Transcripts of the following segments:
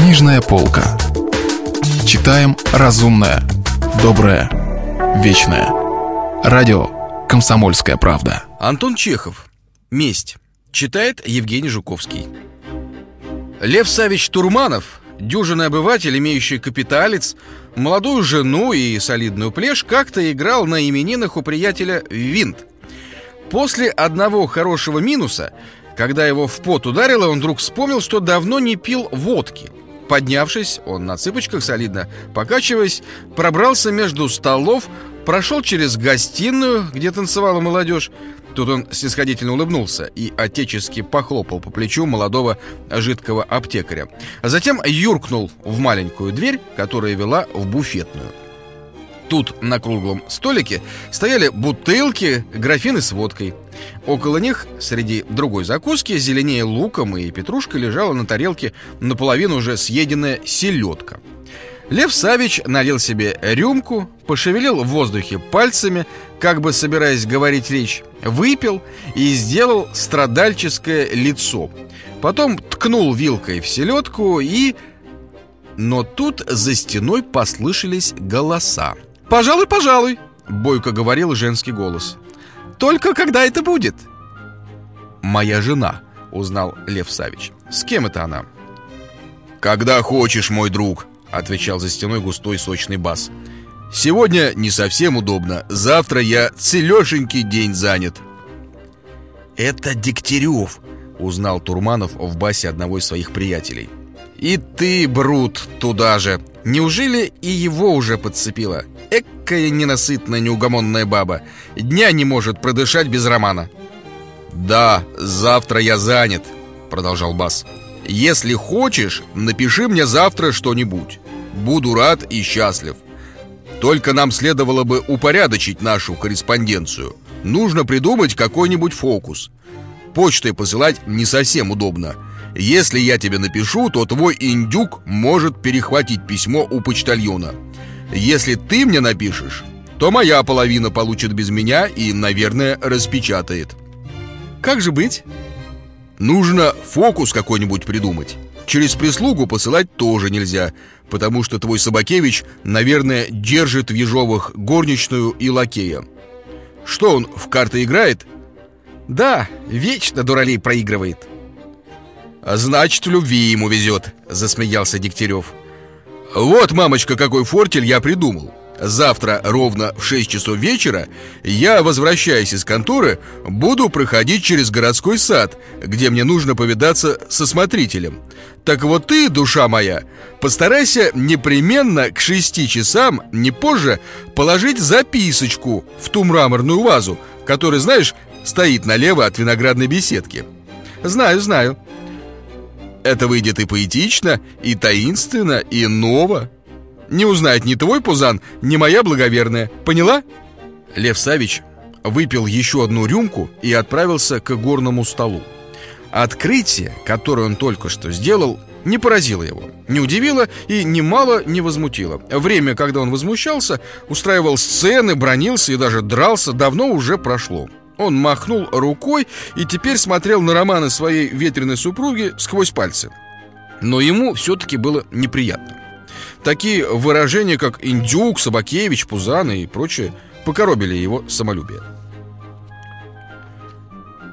Книжная полка. Читаем разумное, доброе, вечное. Радио «Комсомольская правда». Антон Чехов. Месть. Читает Евгений Жуковский. Лев Савич Турманов, дюжинный обыватель, имеющий капиталец, молодую жену и солидную плешь, как-то играл на именинах у приятеля винт. После одного хорошего минуса, когда его в пот ударило, он вдруг вспомнил, что давно не пил водки. Поднявшись, он на цыпочках, солидно покачиваясь, пробрался между столов, прошел через гостиную, где танцевала молодежь. Тут он снисходительно улыбнулся и отечески похлопал по плечу молодого жидкого аптекаря. А затем юркнул в маленькую дверь, которая вела в буфетную. Тут на круглом столике стояли бутылки, графины с водкой. Около них, среди другой закуски, зеленее луком и петрушкой, лежала на тарелке наполовину уже съеденная селедка. Лев Савич налил себе рюмку, пошевелил в воздухе пальцами, как бы собираясь говорить речь, выпил и сделал страдальческое лицо. Потом ткнул вилкой в селедку и... Но тут за стеной послышались голоса. «Пожалуй, пожалуй», — бойко говорил женский голос. «Только когда это будет?» «Моя жена», — узнал Лев Савич. «С кем это она?» «Когда хочешь, мой друг», — отвечал за стеной густой сочный бас. «Сегодня не совсем удобно. Завтра я целешенький день занят». «Это Дегтярев», — узнал Турманов в басе одного из своих приятелей. «И ты, Брут, туда же. Неужели и его уже подцепило? Экая ненасытная неугомонная баба. Дня не может продышать без романа». «Да, завтра я занят», — продолжал Бас. «Если хочешь, напиши мне завтра что-нибудь. Буду рад и счастлив. Только нам следовало бы упорядочить нашу корреспонденцию. Нужно придумать какой-нибудь фокус. Почтой посылать не совсем удобно. Если я тебе напишу, то твой индюк может перехватить письмо у почтальона. Если ты мне напишешь, то моя половина получит без меня и, наверное, распечатает. Как же быть? Нужно фокус какой-нибудь придумать. Через прислугу посылать тоже нельзя, потому что твой Собакевич, наверное, держит в Ежовых горничную и лакея. Что он, в карты играет? Да, вечно дуралей проигрывает. А значит, в любви ему везет, засмеялся Дегтярев. Вот, мамочка, какой фортель я придумал. Завтра ровно в 6 часов вечера я, возвращаясь из конторы, буду проходить через городской сад, где мне нужно повидаться со смотрителем. Так вот ты, душа моя, постарайся непременно к 6 часам, не позже, положить записочку в ту мраморную вазу, которая, знаешь, стоит налево от виноградной беседки. Знаю, знаю. Это выйдет и поэтично, и таинственно, и ново. Не узнает ни твой пузан, ни моя благоверная. Поняла? Лев Савич выпил еще одну рюмку и отправился к горному столу. Открытие, которое он только что сделал, не поразило его, не удивило и немало не возмутило. Время, когда он возмущался, устраивал сцены, бронился и даже дрался, давно уже прошло. Он махнул рукой и теперь смотрел на романы своей ветреной супруги сквозь пальцы. Но ему все-таки было неприятно. Такие выражения, как «индюк», «собакевич», «пузан» и прочее, покоробили его самолюбие.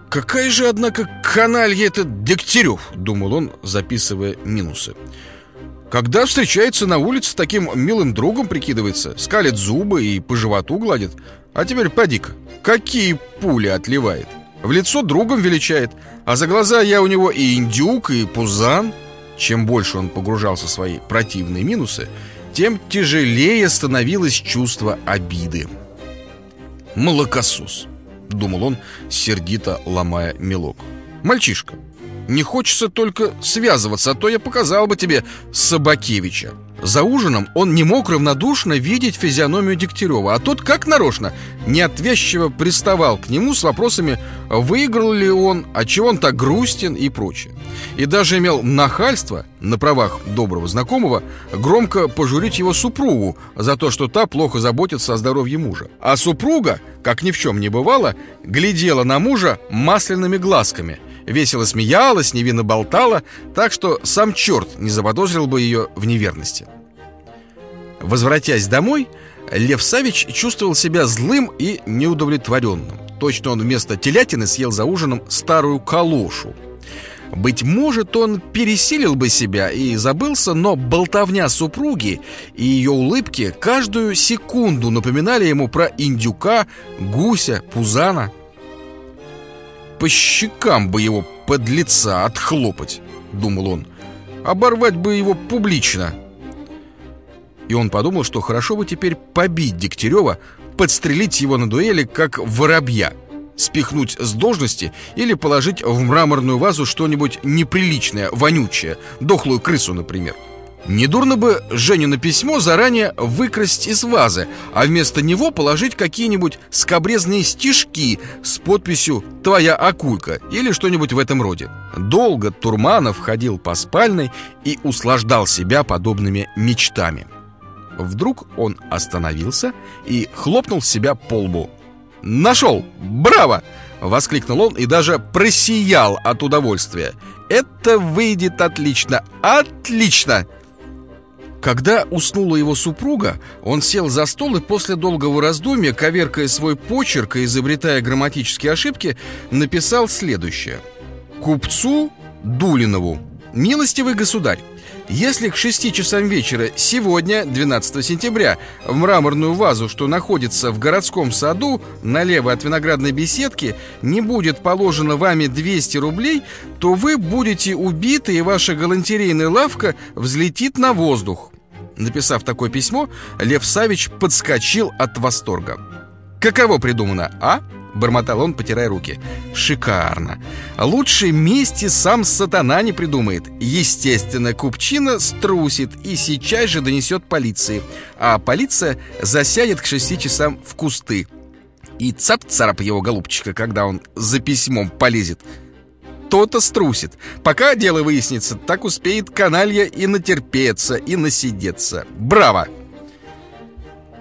«Какая же, однако, каналья этот Дегтярев?» — думал он, записывая минусы. «Когда встречается на улице таким милым другом прикидывается, скалит зубы и по животу гладит, а теперь поди-ка, какие пули отливает. В лицо другом величает, а за глаза я у него и индюк, и пузан». Чем больше он погружался в свои противные минусы, тем тяжелее становилось чувство обиды. «Молокосос», — думал он, сердито ломая мелок. «Мальчишка, не хочется только связываться, а то я показал бы тебе Собакевича». За ужином он не мог равнодушно видеть физиономию Дегтярева, а тот, как нарочно, неотвязчиво приставал к нему с вопросами, выиграл ли он, а чего он так грустен и прочее. И даже имел нахальство, на правах доброго знакомого, громко пожурить его супругу за то, что та плохо заботится о здоровье мужа. А супруга, как ни в чем не бывало, глядела на мужа масляными глазками весело смеялась, невинно болтала, так что сам черт не заподозрил бы ее в неверности. Возвратясь домой, Лев Савич чувствовал себя злым и неудовлетворенным. Точно он вместо телятины съел за ужином старую калошу. Быть может, он пересилил бы себя и забылся, но болтовня супруги и ее улыбки каждую секунду напоминали ему про индюка, гуся, пузана. По щекам бы его под лица отхлопать, думал он. Оборвать бы его публично. И он подумал, что хорошо бы теперь побить Дегтярева, подстрелить его на дуэли, как воробья — спихнуть с должности или положить в мраморную вазу что-нибудь неприличное, вонючее, дохлую крысу, например. Недурно бы Жене письмо заранее выкрасть из вазы, а вместо него положить какие-нибудь скобрезные стишки с подписью «Твоя акулька» или что-нибудь в этом роде. Долго Турманов ходил по спальной и услаждал себя подобными мечтами. Вдруг он остановился и хлопнул себя по лбу. Нашел! Браво!» Воскликнул он и даже просиял от удовольствия Это выйдет отлично! Отлично! Когда уснула его супруга, он сел за стол и после долгого раздумья, коверкая свой почерк и изобретая грамматические ошибки, написал следующее. «Купцу Дулинову, милостивый государь, если к 6 часам вечера сегодня, 12 сентября, в мраморную вазу, что находится в городском саду, налево от виноградной беседки, не будет положено вами 200 рублей, то вы будете убиты, и ваша галантерейная лавка взлетит на воздух. Написав такое письмо, Лев Савич подскочил от восторга. Каково придумано, а? Бормотал он, потирая руки. Шикарно! Лучше мести сам сатана не придумает. Естественно, Купчина струсит И сейчас же донесет полиции. А полиция засядет к шести часам в кусты. И цап-царап его голубчика Когда он за письмом полезет то-то струсит. Пока дело выяснится, так успеет каналья и натерпеться, и насидеться. Браво!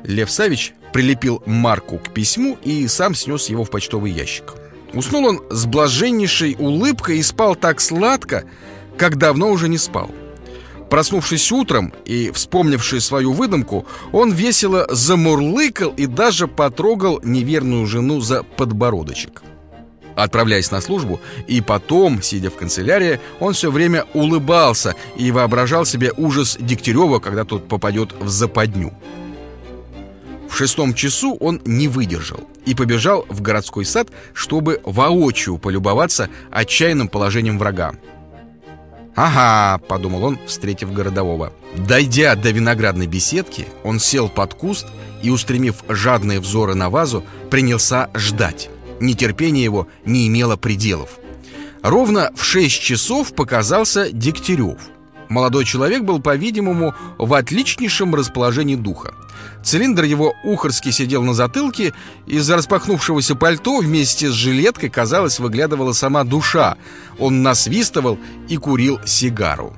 Лев Савич прилепил марку к письму и сам снес его в почтовый ящик. Уснул он с блаженнейшей улыбкой и спал так сладко, как давно уже не спал. Проснувшись утром и вспомнивший свою выдумку, он весело замурлыкал и даже потрогал неверную жену за подбородочек. Отправляясь на службу, и потом, сидя в канцелярии, он все время улыбался и воображал себе ужас Дегтярева, когда тот попадет в западню. В шестом часу он не выдержал и побежал в городской сад, чтобы воочию полюбоваться отчаянным положением врага. «Ага», — подумал он, встретив городового. Дойдя до виноградной беседки, он сел под куст и, устремив жадные взоры на вазу, принялся ждать. Нетерпение его не имело пределов. Ровно в шесть часов показался Дегтярев. Молодой человек был, по-видимому, в отличнейшем расположении духа. Цилиндр его ухорски сидел на затылке, из-за распахнувшегося пальто вместе с жилеткой, казалось, выглядывала сама душа. Он насвистывал и курил сигару.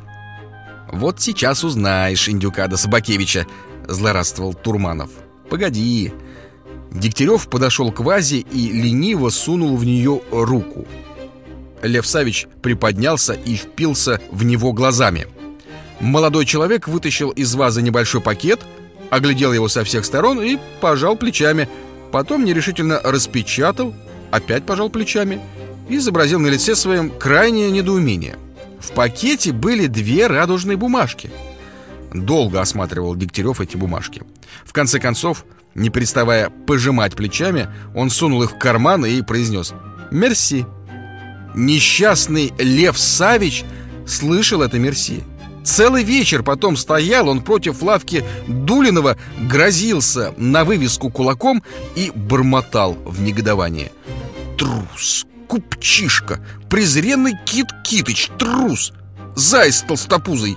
«Вот сейчас узнаешь индюка Собакевича», — злорадствовал Турманов. «Погоди». Дегтярев подошел к вазе и лениво сунул в нее руку. Лев Савич приподнялся и впился в него глазами. Молодой человек вытащил из вазы небольшой пакет — оглядел его со всех сторон и пожал плечами. Потом нерешительно распечатал, опять пожал плечами и изобразил на лице своем крайнее недоумение. В пакете были две радужные бумажки. Долго осматривал Дегтярев эти бумажки. В конце концов, не переставая пожимать плечами, он сунул их в карман и произнес «Мерси». Несчастный Лев Савич слышал это «Мерси». Целый вечер потом стоял он против лавки Дулинова, грозился на вывеску кулаком и бормотал в негодовании. Трус, купчишка, презренный Кит Китыч, трус, заяц толстопузый.